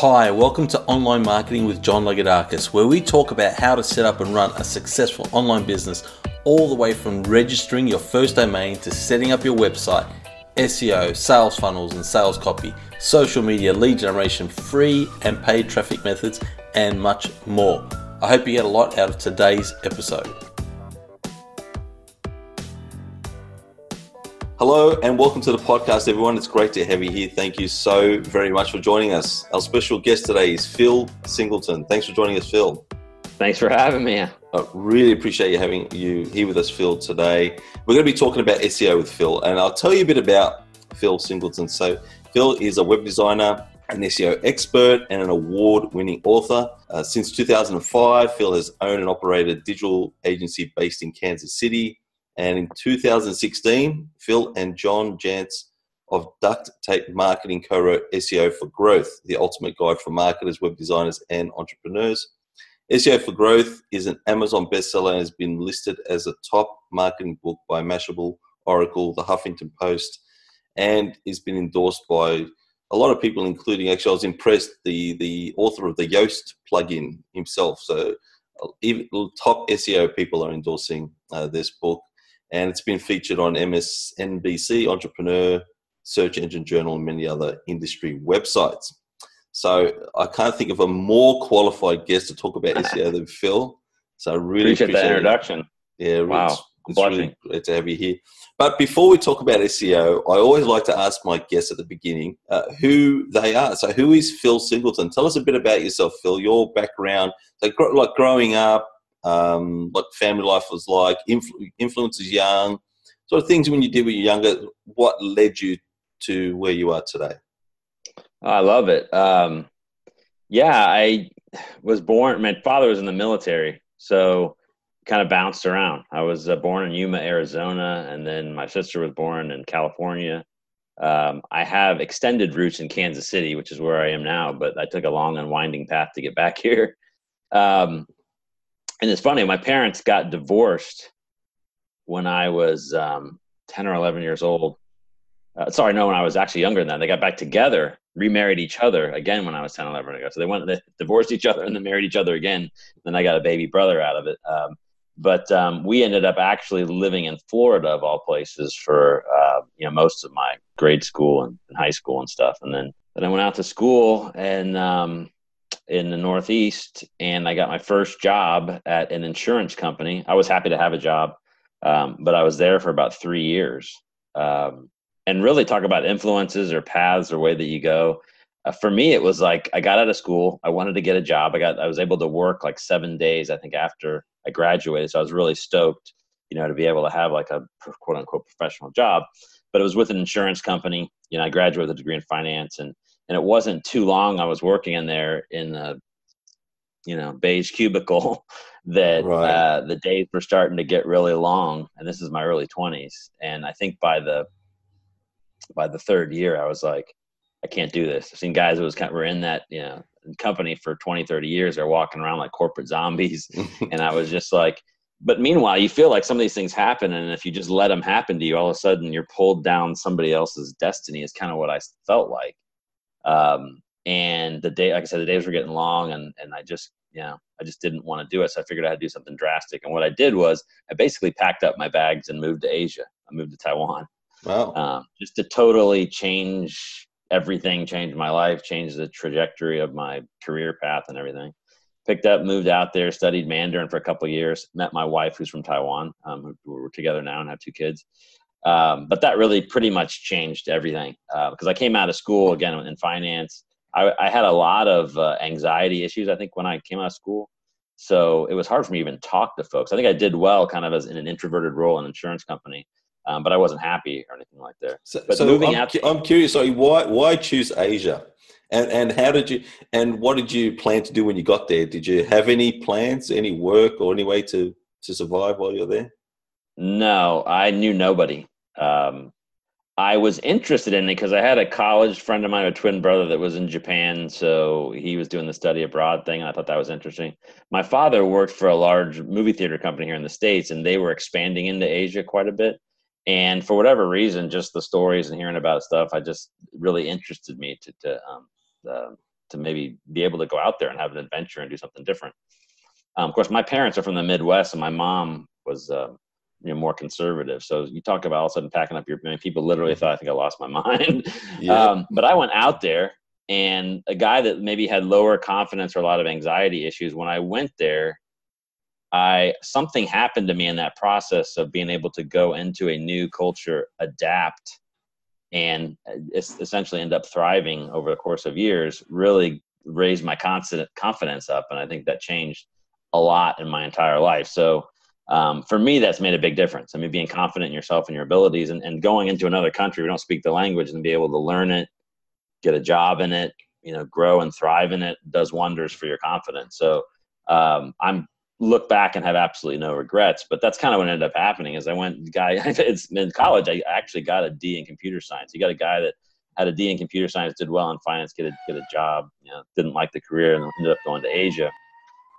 Hi, welcome to Online Marketing with John Lagodakis, where we talk about how to set up and run a successful online business all the way from registering your first domain to setting up your website, SEO, sales funnels and sales copy, social media, lead generation, free and paid traffic methods, and much more. I hope you get a lot out of today's episode. Hello and welcome to the podcast, everyone. It's great to have you here. Thank you so very much for joining us. Our special guest today is Phil Singleton. Thanks for joining us, Phil. Thanks for having me. I really appreciate you having you here with us, Phil, today. We're going to be talking about SEO with Phil, and I'll tell you a bit about Phil Singleton. So, Phil is a web designer, an SEO expert, and an award winning author. Uh, since 2005, Phil has owned and operated a digital agency based in Kansas City and in 2016, Phil and John Jantsch of Duct Tape Marketing co wrote SEO for Growth, the ultimate guide for marketers, web designers, and entrepreneurs. SEO for Growth is an Amazon bestseller and has been listed as a top marketing book by Mashable, Oracle, the Huffington Post, and has been endorsed by a lot of people, including actually, I was impressed the the author of the Yoast plugin himself. So even top SEO people are endorsing uh, this book and it's been featured on MSNBC, Entrepreneur, Search Engine Journal, and many other industry websites. So I can't think of a more qualified guest to talk about SEO than Phil. So I really appreciate, appreciate that introduction. Yeah, wow. It's, it's really great to have you here. But before we talk about SEO, I always like to ask my guests at the beginning uh, who they are. So, who is Phil Singleton? Tell us a bit about yourself, Phil. Your background, like, like growing up, um, what family life was like, influ- influences young, sort of things when you did when you were younger. What led you to where you are today? I love it. Um, yeah, I was born. My father was in the military, so kind of bounced around. I was uh, born in Yuma, Arizona, and then my sister was born in California. Um, I have extended roots in Kansas City, which is where I am now, but I took a long and winding path to get back here. Um, and it's funny, my parents got divorced when I was um, 10 or 11 years old. Uh, sorry, no, when I was actually younger than that. They got back together, remarried each other again when I was 10, 11 ago. So they went, they divorced each other and then married each other again. Then I got a baby brother out of it. Um, but um, we ended up actually living in Florida, of all places, for uh, you know most of my grade school and, and, high school and stuff. And then then I went out to school and um, in the Northeast, and I got my first job at an insurance company. I was happy to have a job, um, but I was there for about three years. Um, and really talk about influences or paths or way that you go. Uh, for me, it was like I got out of school. I wanted to get a job. I got I was able to work like seven days. I think after I graduated, so I was really stoked, you know, to be able to have like a quote unquote professional job. But it was with an insurance company. You know, I graduated with a degree in finance and and it wasn't too long I was working in there in the you know beige cubicle that right. uh, the days were starting to get really long and this is my early 20s and I think by the by the third year I was like I can't do this. I've seen guys who was kind of, were in that you know company for 20 30 years they're walking around like corporate zombies and I was just like but meanwhile you feel like some of these things happen and if you just let them happen to you all of a sudden you're pulled down somebody else's destiny is kind of what I felt like um, and the day, like I said, the days were getting long, and and I just, you know, I just didn't want to do it. So I figured I had to do something drastic. And what I did was I basically packed up my bags and moved to Asia. I moved to Taiwan. Wow. Um, just to totally change everything, change my life, change the trajectory of my career path and everything. Picked up, moved out there, studied Mandarin for a couple years. Met my wife, who's from Taiwan. Um, we're together now and have two kids. Um, but that really pretty much changed everything because uh, I came out of school again in finance. I, I had a lot of uh, anxiety issues. I think when I came out of school, so it was hard for me to even talk to folks. I think I did well, kind of as in an introverted role in an insurance company, um, but I wasn't happy or anything like that. So, but so moving I'm, out, to- I'm curious. Sorry, why why choose Asia? And and how did you and what did you plan to do when you got there? Did you have any plans, any work, or any way to to survive while you're there? No, I knew nobody. Um, I was interested in it because I had a college friend of mine, a twin brother that was in Japan. So he was doing the study abroad thing. And I thought that was interesting. My father worked for a large movie theater company here in the States, and they were expanding into Asia quite a bit. And for whatever reason, just the stories and hearing about stuff, I just really interested me to, to um, uh, to maybe be able to go out there and have an adventure and do something different. Um, of course, my parents are from the Midwest, and my mom was uh, you know more conservative. So you talk about all of a sudden packing up your. People literally thought I think I lost my mind. Yeah. Um, but I went out there, and a guy that maybe had lower confidence or a lot of anxiety issues. When I went there, I something happened to me in that process of being able to go into a new culture, adapt, and uh, essentially end up thriving over the course of years. Really raised my confidence up, and I think that changed a lot in my entire life. So um, for me, that's made a big difference. I mean, being confident in yourself and your abilities, and, and going into another country, we don't speak the language, and be able to learn it, get a job in it, you know, grow and thrive in it, does wonders for your confidence. So um, I'm look back and have absolutely no regrets. But that's kind of what ended up happening. Is I went guy it's in college. I actually got a D in computer science. You got a guy that had a D in computer science, did well in finance, get a get a job. You know, didn't like the career and ended up going to Asia.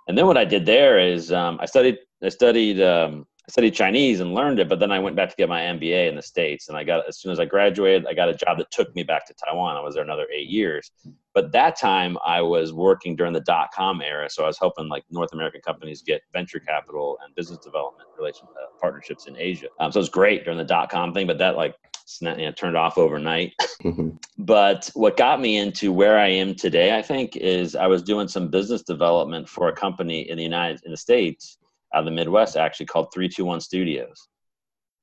And then what I did there is um, I studied I studied um, I studied Chinese and learned it, but then I went back to get my MBA in the States. And I got, as soon as I graduated, I got a job that took me back to Taiwan. I was there another eight years. But that time I was working during the dot com era. So I was helping like North American companies get venture capital and business development relation uh, partnerships in Asia. Um, so it was great during the dot com thing, but that like you know, turned off overnight. Mm-hmm. But what got me into where I am today, I think, is I was doing some business development for a company in the United in the States out of the Midwest actually called 321 Studios.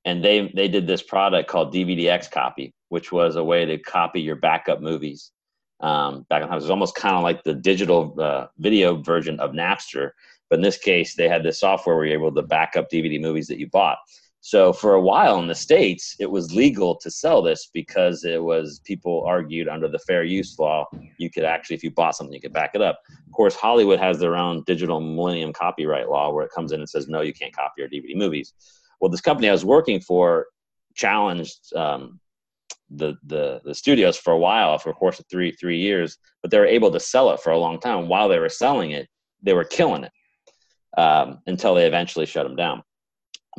And they they did this product called DVD Copy, which was a way to copy your backup movies. Um, back in the it was almost kind of like the digital uh, video version of Napster, but in this case, they had this software where you're able to back up DVD movies that you bought. So for a while in the states, it was legal to sell this because it was people argued under the fair use law. You could actually, if you bought something, you could back it up. Of course, Hollywood has their own digital millennium copyright law where it comes in and says, no, you can't copy our DVD movies. Well, this company I was working for challenged um, the, the the studios for a while, for a course of three three years, but they were able to sell it for a long time. While they were selling it, they were killing it um, until they eventually shut them down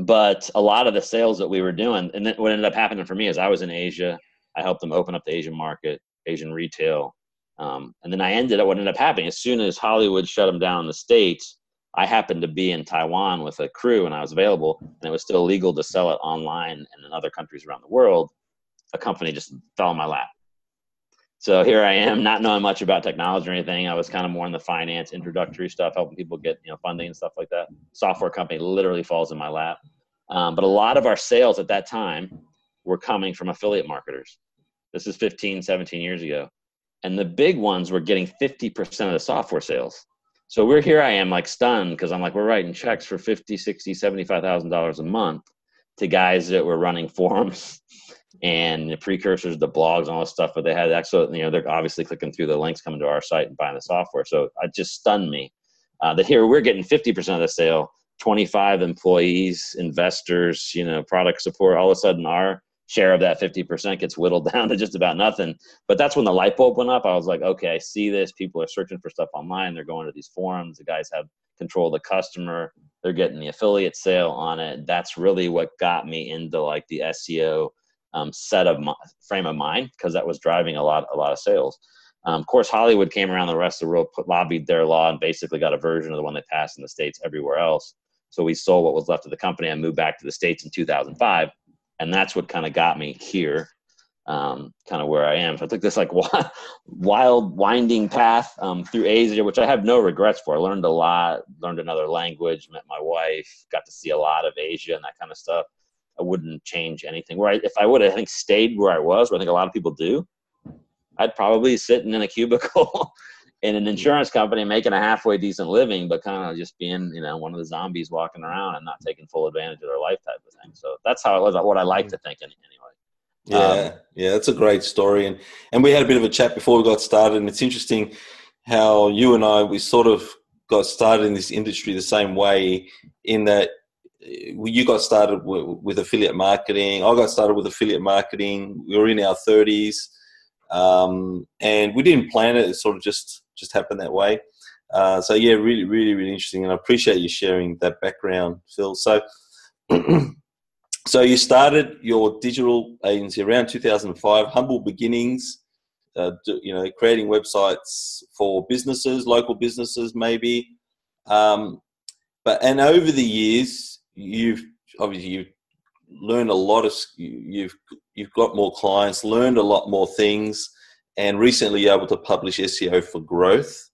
but a lot of the sales that we were doing, and then what ended up happening for me is I was in Asia. I helped them open up the Asian market, Asian retail, um, and then I ended up. What ended up happening as soon as Hollywood shut them down in the states, I happened to be in Taiwan with a crew, and I was available, and it was still legal to sell it online and in other countries around the world. A company just fell in my lap. So here I am, not knowing much about technology or anything. I was kind of more in the finance, introductory stuff, helping people get you know funding and stuff like that. Software company literally falls in my lap. Um, but a lot of our sales at that time were coming from affiliate marketers. This is 15, 17 years ago. And the big ones were getting 50% of the software sales. So we're here I am like stunned because I'm like, we're writing checks for 50, 60, $75,000 a month to guys that were running forums and the precursors, the blogs, and all this stuff. But they had actually, you know, they're obviously clicking through the links coming to our site and buying the software. So it just stunned me uh, that here we're getting 50% of the sale 25 employees, investors, you know, product support, all of a sudden our share of that 50% gets whittled down to just about nothing. But that's when the light bulb went up. I was like, okay, I see this. People are searching for stuff online. They're going to these forums. The guys have control of the customer. They're getting the affiliate sale on it. That's really what got me into like the SEO um, set of frame of mind because that was driving a lot, a lot of sales. Um, of course, Hollywood came around the rest of the world, put, lobbied their law, and basically got a version of the one they passed in the states everywhere else. So we sold what was left of the company and moved back to the States in 2005. And that's what kind of got me here, um, kind of where I am. So I took this like wild, winding path um, through Asia, which I have no regrets for. I learned a lot, learned another language, met my wife, got to see a lot of Asia and that kind of stuff. I wouldn't change anything. Where I, if I would have, I think, stayed where I was, where I think a lot of people do, I'd probably sitting in a cubicle in an insurance company making a halfway decent living, but kind of just being, you know, one of the zombies walking around and not taking full advantage of their life type of thing. So that's how it was, what I like to think anyway. Yeah, um, yeah, that's a great story, and and we had a bit of a chat before we got started, and it's interesting how you and I we sort of got started in this industry the same way, in that you got started with, affiliate marketing. I got started with affiliate marketing. We were in our thirties, um, and we didn't plan it. It sort of just just happened that way. Uh, so yeah, really, really, really interesting, and I appreciate you sharing that background, Phil. So, so you started your digital agency around 2005, humble beginnings. uh, you know, creating websites for businesses, local businesses, maybe. Um, but and over the years, you've obviously you've learned a lot of you've you've got more clients, learned a lot more things, and recently able to publish SEO for growth.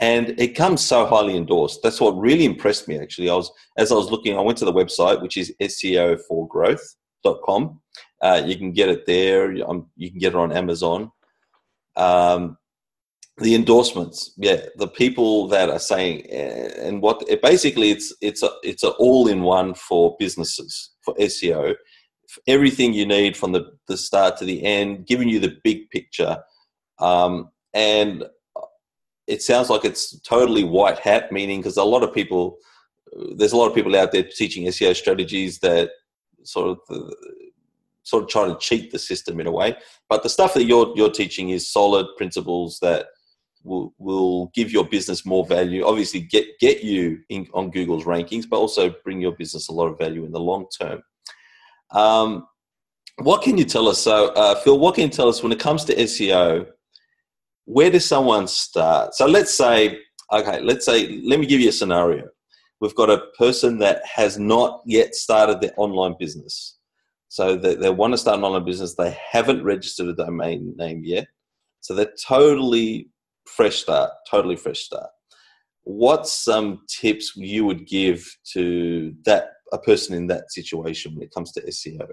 And it comes so highly endorsed. That's what really impressed me. Actually, I was as I was looking, I went to the website, which is SEO4Growth.com. Uh, you can get it there. Um, you can get it on Amazon. Um, the endorsements, yeah, the people that are saying, eh, and what it, basically it's it's a it's an all in one for businesses for SEO, for everything you need from the the start to the end, giving you the big picture, um, and it sounds like it's totally white hat, meaning because a lot of people, there's a lot of people out there teaching SEO strategies that sort of sort of trying to cheat the system in a way. But the stuff that you're you're teaching is solid principles that will will give your business more value. Obviously, get get you in, on Google's rankings, but also bring your business a lot of value in the long term. Um, what can you tell us? So, uh, Phil, what can you tell us when it comes to SEO? Where does someone start? So, let's say, okay, let's say, let me give you a scenario. We've got a person that has not yet started their online business. So they, they want to start an online business. They haven't registered a domain name yet. So they're totally fresh start, totally fresh start. What's some tips you would give to that a person in that situation when it comes to SEO?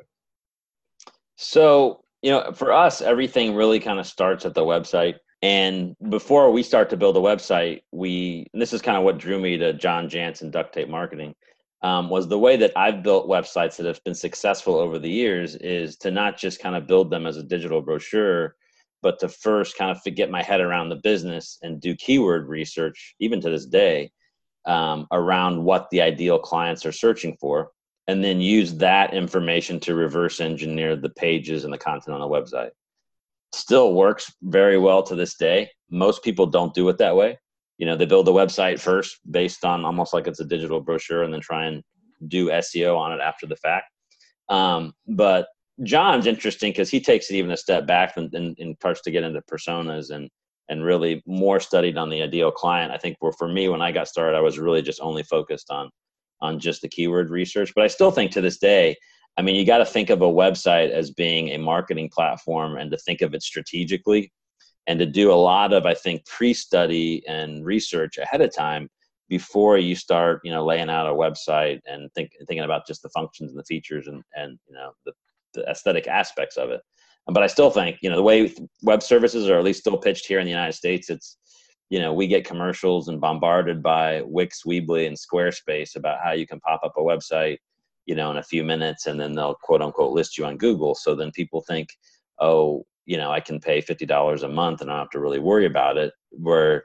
So, you know, for us, everything really kind of starts at the website. And before we start to build a website, we this is kind of what drew me to John Jantsch Duct Tape Marketing um, was the way that I've built websites that have been successful over the years is to not just kind of build them as a digital brochure, but to first kind of get my head around the business and do keyword research, even to this day, um, around what the ideal clients are searching for, and then use that information to reverse engineer the pages and the content on the website. Still works very well to this day. Most people don't do it that way you know they build a website first based on almost like it's a digital brochure and then try and do seo on it after the fact um, but john's interesting because he takes it even a step back and, and, and, starts to get into personas and and really more studied on the ideal client. I think for, for me when i got started i was really just only focused on on just the keyword research. But i still think to this day i mean you got to think of a website as being a marketing platform and to think of it strategically and to do a lot of i think pre-study and research ahead of time before you start you know laying out a website and think, thinking about just the functions and the features and and you know the, the aesthetic aspects of it but i still think you know the way web services are at least still pitched here in the united states it's you know we get commercials and bombarded by wix weebly and squarespace about how you can pop up a website you know in a few minutes and then they'll quote unquote list you on google so then people think oh you know, I can pay $50 a month and I don't have to really worry about it. Where,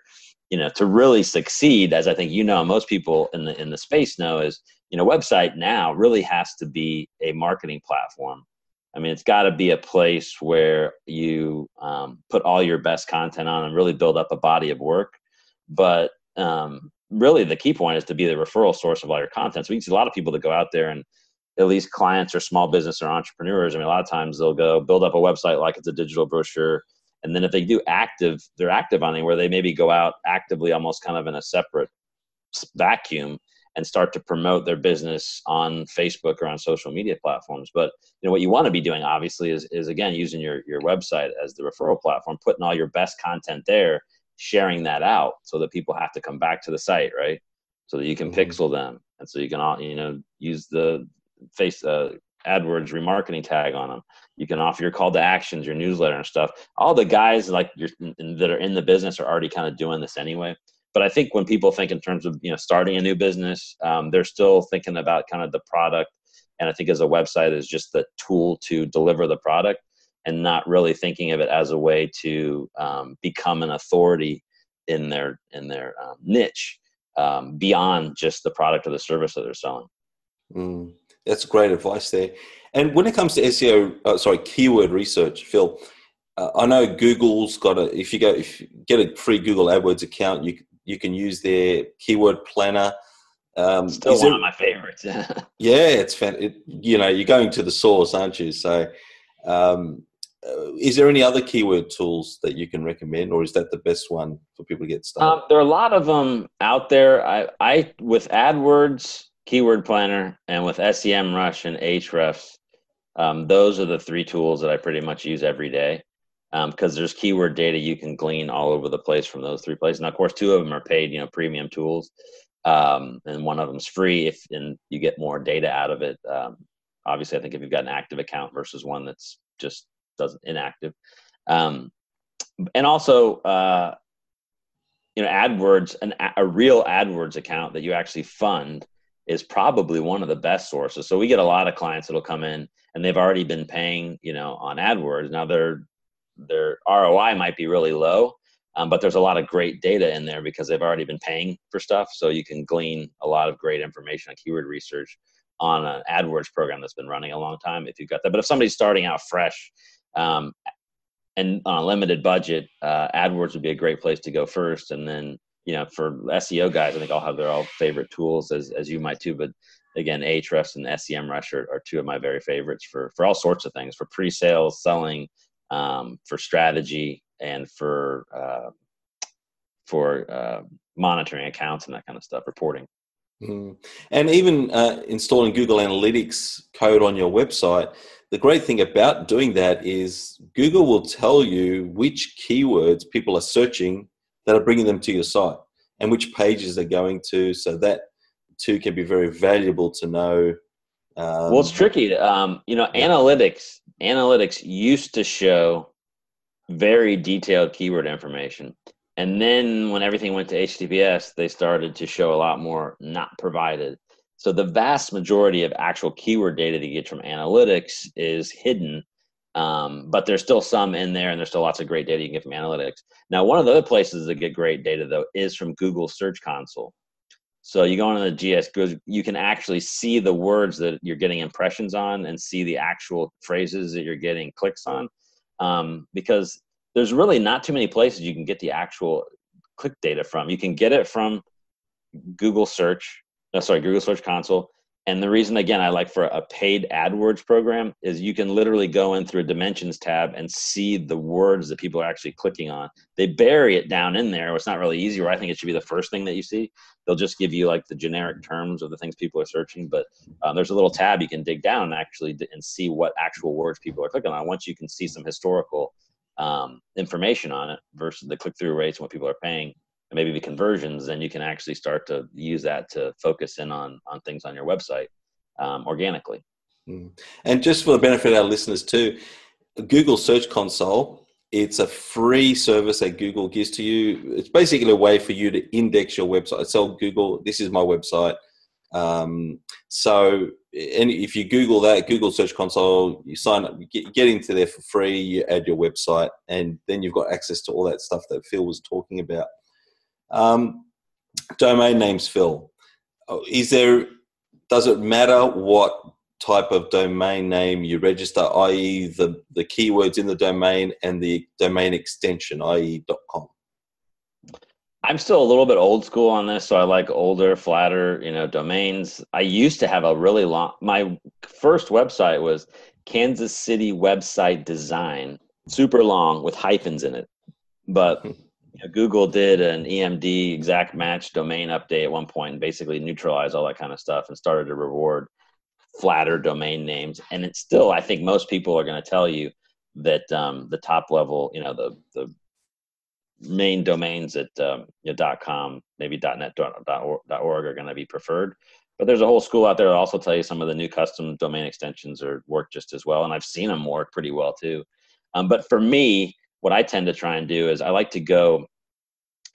you know, to really succeed, as I think you know, most people in the in the space know, is you know, website now really has to be a marketing platform. I mean, it's got to be a place where you um, put all your best content on and really build up a body of work. But um, really, the key point is to be the referral source of all your content. So we see a lot of people that go out there and at least clients or small business or entrepreneurs. I mean, a lot of times they'll go build up a website like it's a digital brochure. And then if they do active, they're active on it where they maybe go out actively almost kind of in a separate vacuum and start to promote their business on Facebook or on social media platforms. But you know what you want to be doing obviously is, is again using your, your website as the referral platform, putting all your best content there, sharing that out so that people have to come back to the site, right? So that you can mm-hmm. pixel them and so you can all you know use the face uh, AdWords remarketing tag on them. You can offer your call to actions, your newsletter and stuff. All the guys like that are in the business are already kind of doing this anyway. But I think when people think in terms of you know starting a new business, um, they're still thinking about kind of the product. And I think as a website is just the tool to deliver the product, and not really thinking of it as a way to um, become an authority in their in their um, niche um, beyond just the product or the service that they're selling. Mm. That's great advice there. And when it comes to SEO, uh, sorry, keyword research, Phil, uh, I know Google's got a. If you go, if you get a free Google AdWords account, you you can use their keyword planner. Um, Still one there, of my favorites. yeah, it's fan. It, you know, you're going to the source, aren't you? So, um, uh, is there any other keyword tools that you can recommend, or is that the best one for people to get started? Um, there are a lot of them out there. I, I with AdWords, Keyword Planner, and with SEMrush and Ahrefs, um, those are the three tools that I pretty much use every day because um, there's keyword data you can glean all over the place from those three places. Now, of course, two of them are paid, you know, premium tools, um, and one of them's free if and you get more data out of it. Um, obviously, I think if you've got an active account versus one that's just doesn't inactive, um, and also. Uh, you know, AdWords, an, a real AdWords account that you actually fund is probably one of the best sources. So we get a lot of clients that'll come in and they've already been paying, you know, on AdWords. Now their their ROI might be really low, um, but there's a lot of great data in there because they've already been paying for stuff. So you can glean a lot of great information on keyword research on an AdWords program that's been running a long time if you've got that. But if somebody's starting out fresh um, and on a limited budget, uh, AdWords would be a great place to go first. And then, you know, for SEO guys, I think I'll have their all favorite tools as, as you might too. But again, Ahrefs and SEMrush are, are two of my very favorites for, for all sorts of things, for pre-sales, selling, um, for strategy, and for uh, for uh, monitoring accounts and that kind of stuff, reporting. Mm. And even uh, installing Google Analytics code on your website. The great thing about doing that is Google will tell you which keywords people are searching that are bringing them to your site and which pages they're going to. So that too can be very valuable to know. Um, well, it's tricky. Um, you know, yeah. analytics analytics used to show very detailed keyword information. And then when everything went to HTTPS, they started to show a lot more not provided. So the vast majority of actual keyword data that you get from analytics is hidden, um, but there's still some in there, and there's still lots of great data you can get from analytics. Now, one of the other places that get great data though is from Google Search Console. So you go into the GS, you can actually see the words that you're getting impressions on and see the actual phrases that you're getting clicks on. Um, because there's really not too many places you can get the actual click data from. You can get it from Google search, no, sorry, Google Search Console. And the reason, again, I like for a paid AdWords program is you can literally go in through a dimensions tab and see the words that people are actually clicking on. They bury it down in there. It's not really easy, where I think it should be the first thing that you see. They'll just give you like the generic terms of the things people are searching, but um, there's a little tab you can dig down and actually and see what actual words people are clicking on. Once you can see some historical um, information on it versus the click through rates and what people are paying, and maybe the conversions, then you can actually start to use that to focus in on on things on your website um, organically. Mm. And just for the benefit of our listeners too, Google Search Console, it's a free service that Google gives to you. It's basically a way for you to index your website. Tell Google, this is my website. Um, so, if you Google that, Google Search Console, you sign up, you get, get into there for free, you add your website, and then you've got access to all that stuff that Phil was talking about. Um, domain names, Phil. Oh, is there? Does it matter what type of domain name you register, i.e., the the keywords in the domain and the domain extension, i.e., .com? I'm still a little bit old school on this, so I like older, flatter, you know, domains. I used to have a really long. My first website was Kansas City website design, super long with hyphens in it, but you know, Google did an EMD exact match domain update at one point and basically neutralized all that kind of stuff and started to reward flatter domain names. And it's still, I think most people are going to tell you that um, the top level, you know, the the main domains at um, you know, .com, maybe .net, .org are going to be preferred. But there's a whole school out there that also tell you some of the new custom domain extensions are work just as well, and I've seen them work pretty well too. Um, but for me, what I tend to try and do is I like to go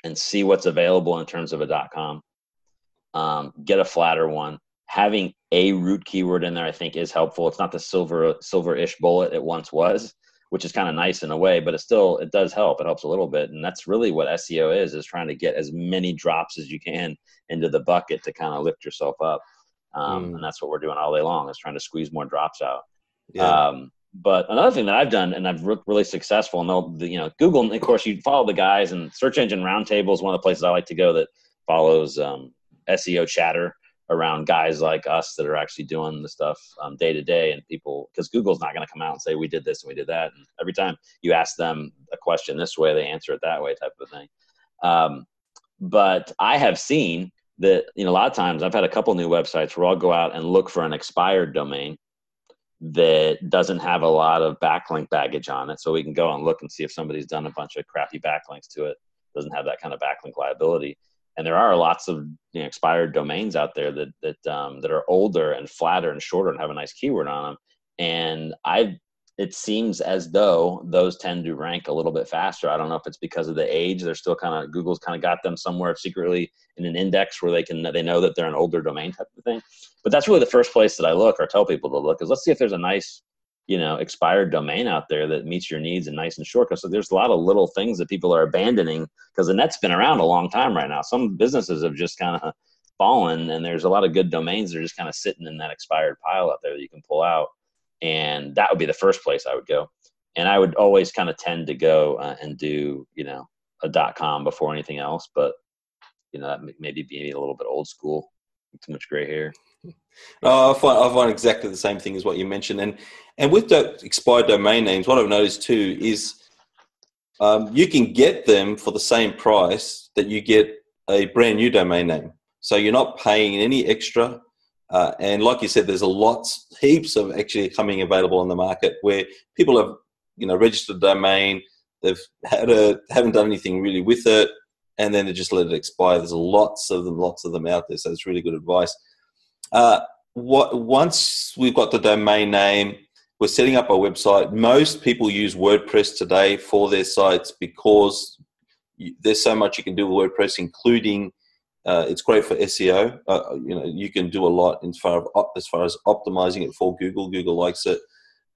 and see what's available in terms of a dot .com. Um, get a flatter one. Having a root keyword in there, I think, is helpful. It's not the silver silver-ish bullet it once was, which is kind of nice in a way, but it still it does help. It helps a little bit, and that's really what SEO is: is trying to get as many drops as you can into the bucket to kind of lift yourself up. Um, mm. And that's what we're doing all day long: is trying to squeeze more drops out. Yeah. Um, but another thing that I've done and I've looked really successful, and they'll, you know, Google, of course, you follow the guys, and Search Engine Roundtable is one of the places I like to go that follows um, SEO chatter around guys like us that are actually doing the stuff um, day to day and people because google's not going to come out and say we did this and we did that and every time you ask them a question this way they answer it that way type of thing. Um, but i have seen that you know a lot of times i've had a couple new websites where i'll go out and look for an expired domain that doesn't have a lot of backlink baggage on it so we can go and look and see if somebody's done a bunch of crappy backlinks to it doesn't have that kind of backlink liability and there are lots of you know, expired domains out there that that um, that are older and flatter and shorter and have a nice keyword on them. And I, it seems as though those tend to rank a little bit faster. I don't know if it's because of the age. They're still kind of Google's kind of got them somewhere secretly in an index where they can they know that they're an older domain type of thing. But that's really the first place that I look or tell people to look is let's see if there's a nice you know expired domain out there that meets your needs and nice and short so there's a lot of little things that people are abandoning because the net's been around a long time right now some businesses have just kind of fallen and there's a lot of good domains that are just kind of sitting in that expired pile out there that you can pull out and that would be the first place i would go and i would always kind of tend to go uh, and do you know a dot com before anything else but you know that maybe be a little bit old school too much gray hair no, I find I find exactly the same thing as what you mentioned, and and with the expired domain names, what I've noticed too is um, you can get them for the same price that you get a brand new domain name. So you're not paying any extra. Uh, and like you said, there's a lots, heaps of actually coming available on the market where people have, you know, registered domain, they've had a, haven't done anything really with it, and then they just let it expire. There's lots of them, lots of them out there. So it's really good advice. Uh, what once we've got the domain name, we're setting up our website. Most people use WordPress today for their sites because there's so much you can do with WordPress, including uh, it's great for SEO. Uh, you know, you can do a lot as far as, as far as optimizing it for Google. Google likes it.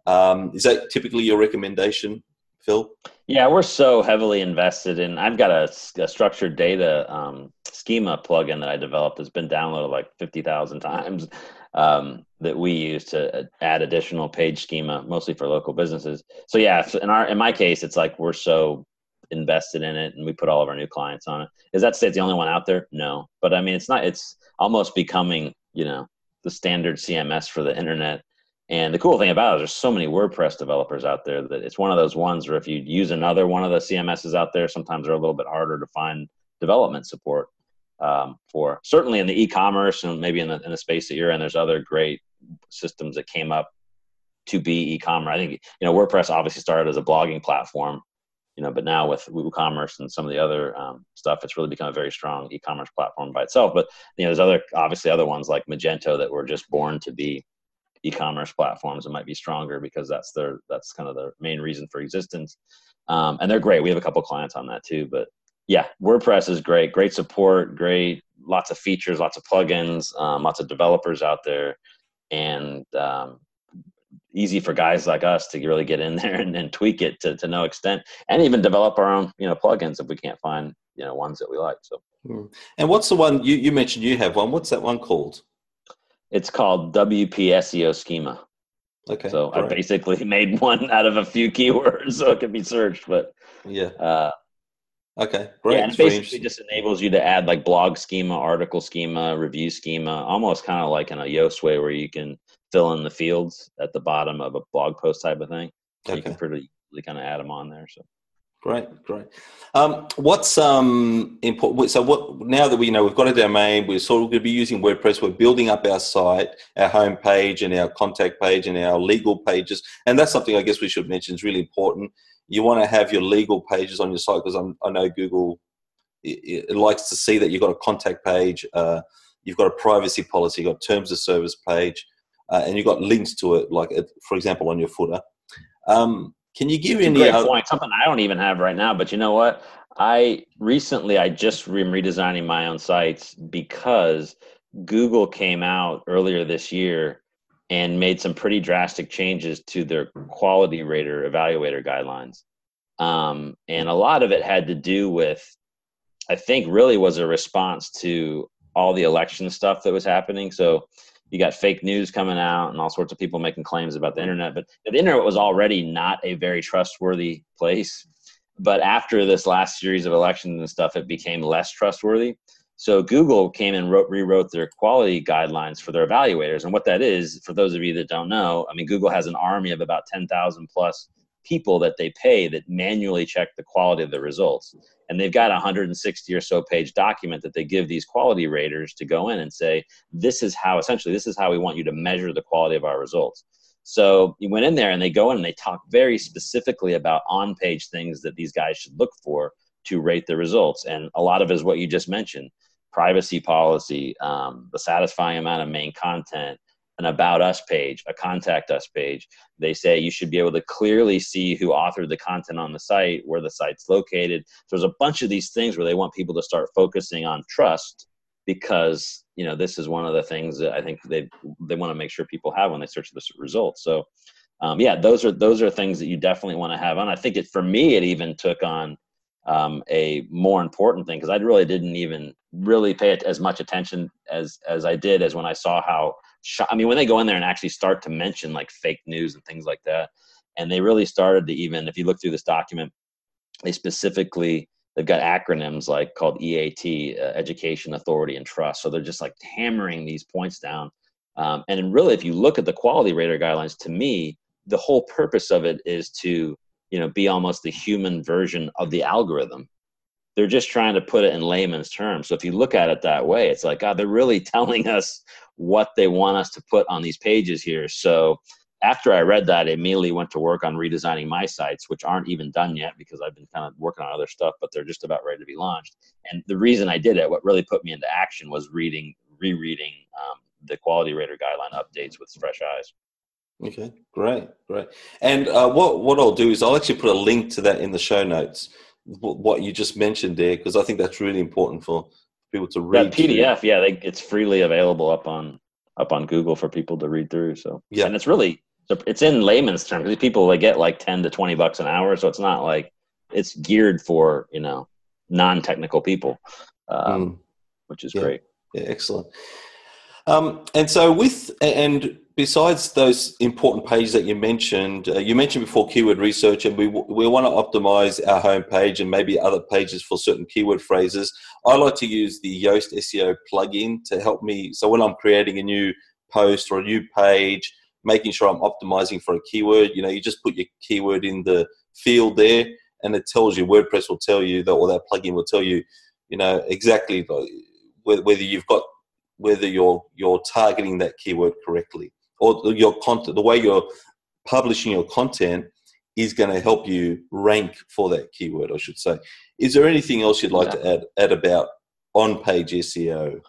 Um, is that typically your recommendation, Phil? Yeah, we're so heavily invested in. I've got a, a structured data um, schema plugin that I developed that's been downloaded like fifty thousand times um, that we use to uh, add additional page schema, mostly for local businesses. So yeah, in our in my case, it's like we're so invested in it, and we put all of our new clients on it. Is that state the only one out there? No, but I mean, it's not. It's almost becoming you know the standard CMS for the internet. And the cool thing about it is there's so many WordPress developers out there that it's one of those ones where if you use another one of the CMSs out there, sometimes they're a little bit harder to find development support um, for certainly in the e-commerce and maybe in the, in the space that you're in there's other great systems that came up to be e-commerce i think you know wordpress obviously started as a blogging platform you know but now with woocommerce and some of the other um, stuff it's really become a very strong e-commerce platform by itself. But you know there's other obviously other ones like magento that were just born to be e-commerce platforms that might be stronger because that's their that's kind of the main reason for existence. Um, and they're great. We have a couple clients on that too but yeah, WordPress is great. Great support, great, lots of features, lots of plugins, um, lots of developers out there, and um, easy for guys like us to really get in there and, and tweak it to, to no extent, and even develop our own you know plugins if we can't find you know ones that we like. So, hmm. and what's the one you you mentioned? You have one. What's that one called? It's called WP SEO Schema. Okay. So I basically made one out of a few keywords so it can be searched, but yeah. Uh, Okay, great. Yeah, and basically just enables you to add like blog schema, article schema, review schema, almost kind of like in a Yoast way where you can fill in the fields at the bottom of a blog post type of thing. Okay. You can pretty easily kind of add them on there. So great, great. Um, what's um important? So what now that we know we've got a domain, we're sort of going to be using WordPress. We're building up our site, our home page, and our contact page, and our legal pages. And that's something I guess we should mention is really important you want to have your legal pages on your site because I know Google it, it, likes to see that you've got a contact page, uh, you've got a privacy policy, you've got terms of service page, uh, and you've got links to it, like for example on your footer. Um, can you give any great other- point? Something I don't even have right now, but you know what? I recently I just am redesigning my own sites because Google came out earlier this year and made some pretty drastic changes to their quality rater evaluator guidelines. Um, and a lot of it had to do with, I think, really was a response to all the election stuff that was happening. So you got fake news coming out and all sorts of people making claims about the internet. But the internet was already not a very trustworthy place. But after this last series of elections and stuff, it became less trustworthy. So Google came and wrote, rewrote their quality guidelines for their evaluators. And what that is, for those of you that don't know, I mean, Google has an army of about 10,000 plus people that they pay that manually check the quality of the results. And they've got a 160 or so page document that they give these quality raters to go in and say, this is how, essentially, this is how we want you to measure the quality of our results. So you went in there and they go in and they talk very specifically about on page things that these guys should look for to rate the results. And a lot of it is what you just mentioned privacy policy, um, the satisfying amount of main content, an about us page, a contact us page. They say you should be able to clearly see who authored the content on the site, where the site's located. So there's a bunch of these things where they want people to start focusing on trust because you know this is one of the things that I think they they want to make sure people have when they search the results. So um, yeah, those are those are things that you definitely want to have on. I think it for me it even took on um, a more important thing because I really didn't even really pay it as much attention as as I did as when I saw how. I mean, when they go in there and actually start to mention like fake news and things like that, and they really started to even if you look through this document, they specifically they've got acronyms like called EAT, uh, Education, Authority, and Trust. So they're just like hammering these points down. Um, and really, if you look at the quality rater guidelines, to me, the whole purpose of it is to you know be almost the human version of the algorithm. They're just trying to put it in layman's terms. So if you look at it that way it's like god they're really telling us what they want us to put on these pages here. So after i read that i immediately went to work on redesigning my sites which aren't even done yet because i've been kind of working on other stuff but they're just about ready to be launched. And the reason i did it what really put me into action was reading rereading um, the quality rater guideline updates with fresh eyes Okay, great, great. And uh, what what I'll do is I'll actually put a link to that in the show notes. What you just mentioned there, because I think that's really important for people to read. That PDF, through. yeah, they, it's freely available up on up on Google for people to read through. So yeah, and it's really it's in layman's terms because people they get like ten to twenty bucks an hour, so it's not like it's geared for you know non technical people, um, mm. which is yeah. great. Yeah, excellent. Um, and so with and besides those important pages that you mentioned, uh, you mentioned before keyword research, and we we want to optimize our homepage and maybe other pages for certain keyword phrases. I like to use the Yoast SEO plugin to help me. So when I'm creating a new post or a new page, making sure I'm optimizing for a keyword, you know, you just put your keyword in the field there, and it tells you. WordPress will tell you that, or that plugin will tell you, you know, exactly whether you've got whether you're you're targeting that keyword correctly or your content, the way you're publishing your content is going to help you rank for that keyword, I should say. Is there anything else you'd like yeah. to add, add about on page SEO?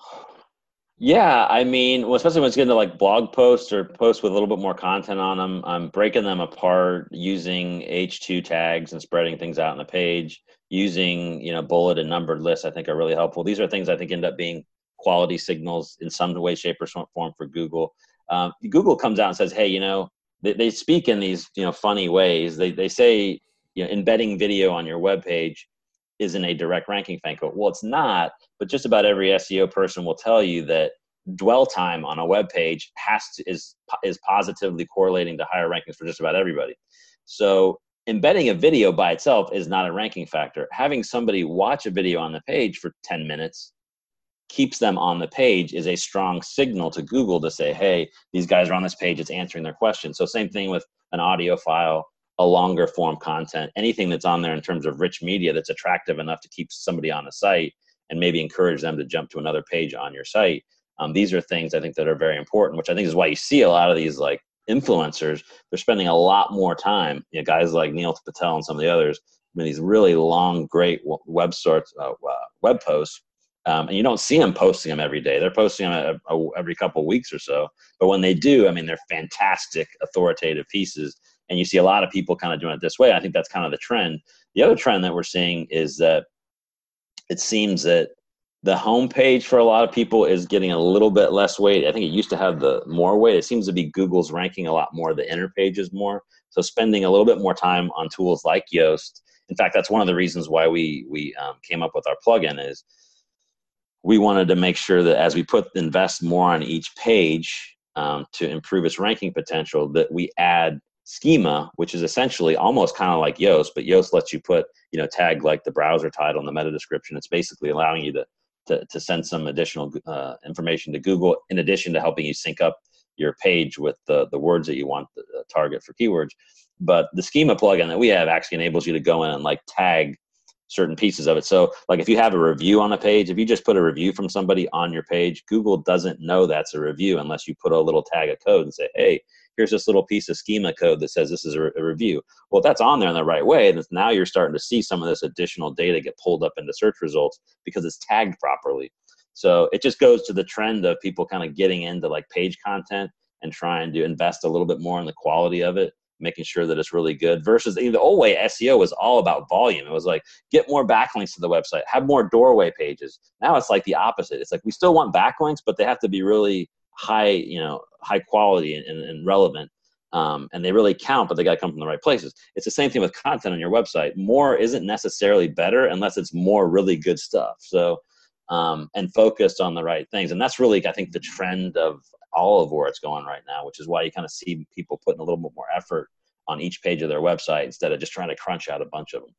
Yeah, I mean, well, especially when it's getting to like blog posts or posts with a little bit more content on them, I'm breaking them apart using H2 tags and spreading things out on the page. Using you know bullet and numbered lists, I think are really helpful. These are things I think end up being quality signals in some way, shape, or form for Google um, Google comes out and says, hey, you know, they, they speak in these you know funny ways. They they say you know embedding video on your web page isn't a direct ranking factor. Well, it's not, but just about every SEO person will tell you that dwell time on a web page has to is is positively correlating to higher rankings for just about everybody. So embedding a video by itself is not a ranking factor. Having somebody watch a video on the page for 10 minutes keeps them on the page is a strong signal to Google to say, hey, these guys are on this page, it's answering their question. So, same thing with an audio file, a longer form content, anything that's on there in terms of rich media that's attractive enough to keep somebody on the site and maybe encourage them to jump to another page on your site. Um, these are things I think that are very important, which I think is why you see a lot of these like influencers. They're spending a lot more time. You know, guys like Neil Patel and some of the others. I mean, these really long, great web sorts, uh, web posts um, and you don't see them posting them every day. They're posting them a, a, every couple of weeks or so. But when they do, I mean, they're fantastic, authoritative pieces. And you see a lot of people kind of doing it this way. I think that's kind of the trend. The other trend that we're seeing is that it seems that the homepage for a lot of people is getting a little bit less weight. I think it used to have the more weight. It seems to be Google's ranking a lot more the inner pages more. So spending a little bit more time on tools like Yoast. In fact, that's one of the reasons why we we um, came up with our plugin is we wanted to make sure that as we put invest more on each page um, to improve its ranking potential, that we add schema, which is essentially almost kind of like Yoast, but Yoast lets you put you know tag like the browser title and the meta description. It's basically allowing you to to, to send some additional uh, information to Google, in addition to helping you sync up your page with the, the words that you want to target for keywords. But the schema plugin that we have actually enables you to go in and like tag certain pieces of it. So, like if you have a review on a page, if you just put a review from somebody on your page, Google doesn't know that's a review unless you put a little tag of code and say, hey, here's this little piece of schema code that says this is a, re- a review. Well, that's on there in the right way, And now you're starting to see some of this additional data get pulled up into search results because it's tagged properly. So it just goes to the trend of people kind of getting into like page content and trying to invest a little bit more in the quality of it making sure that it's really good versus the old way SEO was all about volume. It was like get more backlinks to the website, have more doorway pages. Now it's like the opposite. It's like we still want backlinks, but they have to be really high, you know, high quality and, and relevant. Um, and they really count, but they got to come from the right places. It's the same thing with content on your website. More isn't necessarily better unless it's more really good stuff. So, um, and focused on the right things. And that's really, I think, the trend of all of where it's going right now, which is why you kind of see people putting a little bit more effort on each page of their website instead of just trying to crunch out a bunch of them.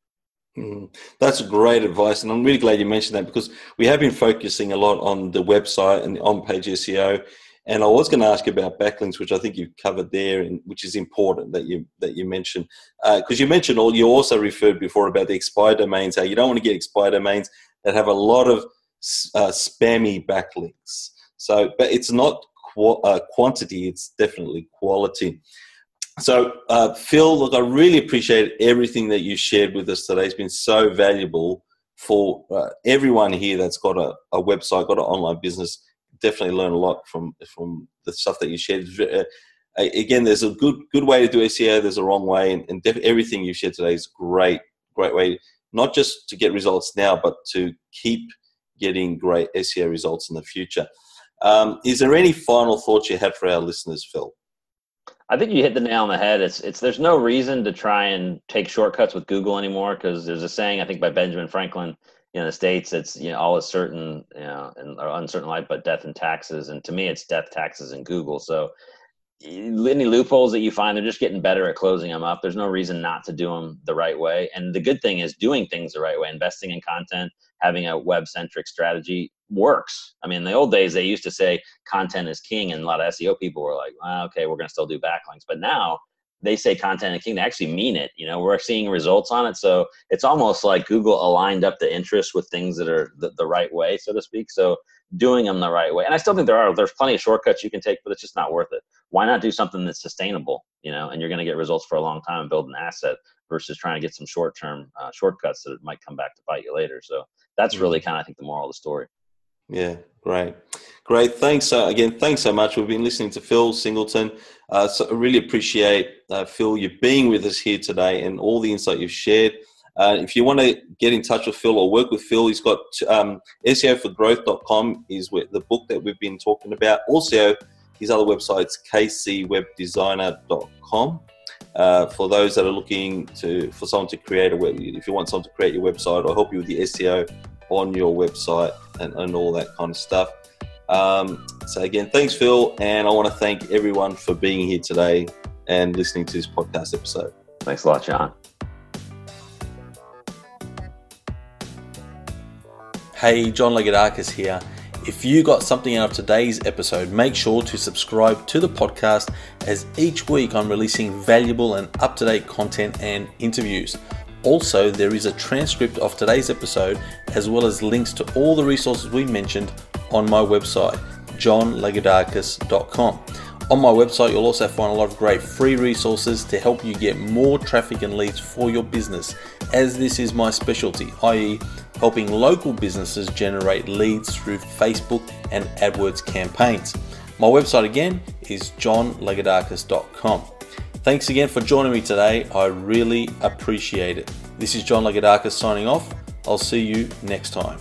Mm, that's great advice, and I'm really glad you mentioned that because we have been focusing a lot on the website and on-page SEO. And I was going to ask about backlinks, which I think you've covered there, and which is important that you that you mentioned because uh, you mentioned all. You also referred before about the expired domains. How you don't want to get expired domains that have a lot of uh, spammy backlinks. So, but it's not qu- uh, quantity; it's definitely quality. So, uh, Phil, look, I really appreciate everything that you shared with us today. It's been so valuable for uh, everyone here that's got a, a website, got an online business. Definitely learn a lot from from the stuff that you shared. Uh, again, there's a good good way to do SEO. There's a wrong way, and, and def- everything you've shared today is great, great way not just to get results now, but to keep getting great SEO results in the future. Um, is there any final thoughts you have for our listeners, Phil? I think you hit the nail on the head. It's it's there's no reason to try and take shortcuts with Google anymore because there's a saying I think by Benjamin Franklin in the states it's you know all is certain you know and uncertain life but death and taxes and to me it's death taxes and Google. So any loopholes that you find they're just getting better at closing them up there's no reason not to do them the right way and the good thing is doing things the right way investing in content having a web centric strategy works. I mean in the old days they used to say content is king and a lot of seo people were like well, okay we're going to still do backlinks. But now they say content is king they actually mean it you know we're seeing results on it. So it's almost like google aligned up the interests with things that are the, the right way so to speak. So doing them the right way and i still think there are there's plenty of shortcuts you can take but it's just not worth it. Why not do something that's sustainable you know and you're going to get results for a long time and build an asset versus trying to get some short term uh, shortcuts that might come back to bite you later. So that's really mm-hmm. kind of i think the moral of the story yeah great. Great. Thanks uh, again thanks so much. We've been listening to phil singleton. Uh, so i really appreciate uh, phil you being with us here today and all the insight you've shared. Uh, if you want to get in touch with Phil or work with Phil, he's got um, SEOforgrowth.com is the book that we've been talking about. Also, his other website's kcwebdesigner.com. Uh, for those that are looking to for someone to create a web, if you want someone to create your website or help you with the SEO on your website and, and all that kind of stuff. Um, so again, thanks, Phil, and I want to thank everyone for being here today and listening to this podcast episode. Thanks a lot, John. Hey, John Lagoudakis here. If you got something out of today's episode, make sure to subscribe to the podcast as each week I'm releasing valuable and up to date content and interviews. Also, there is a transcript of today's episode as well as links to all the resources we mentioned on my website, johnlagoudakis.com. On my website, you'll also find a lot of great free resources to help you get more traffic and leads for your business, as this is my specialty, i.e., helping local businesses generate leads through Facebook and AdWords campaigns. My website again is johnlagoudakis.com. Thanks again for joining me today. I really appreciate it. This is John Lagoudakis signing off. I'll see you next time.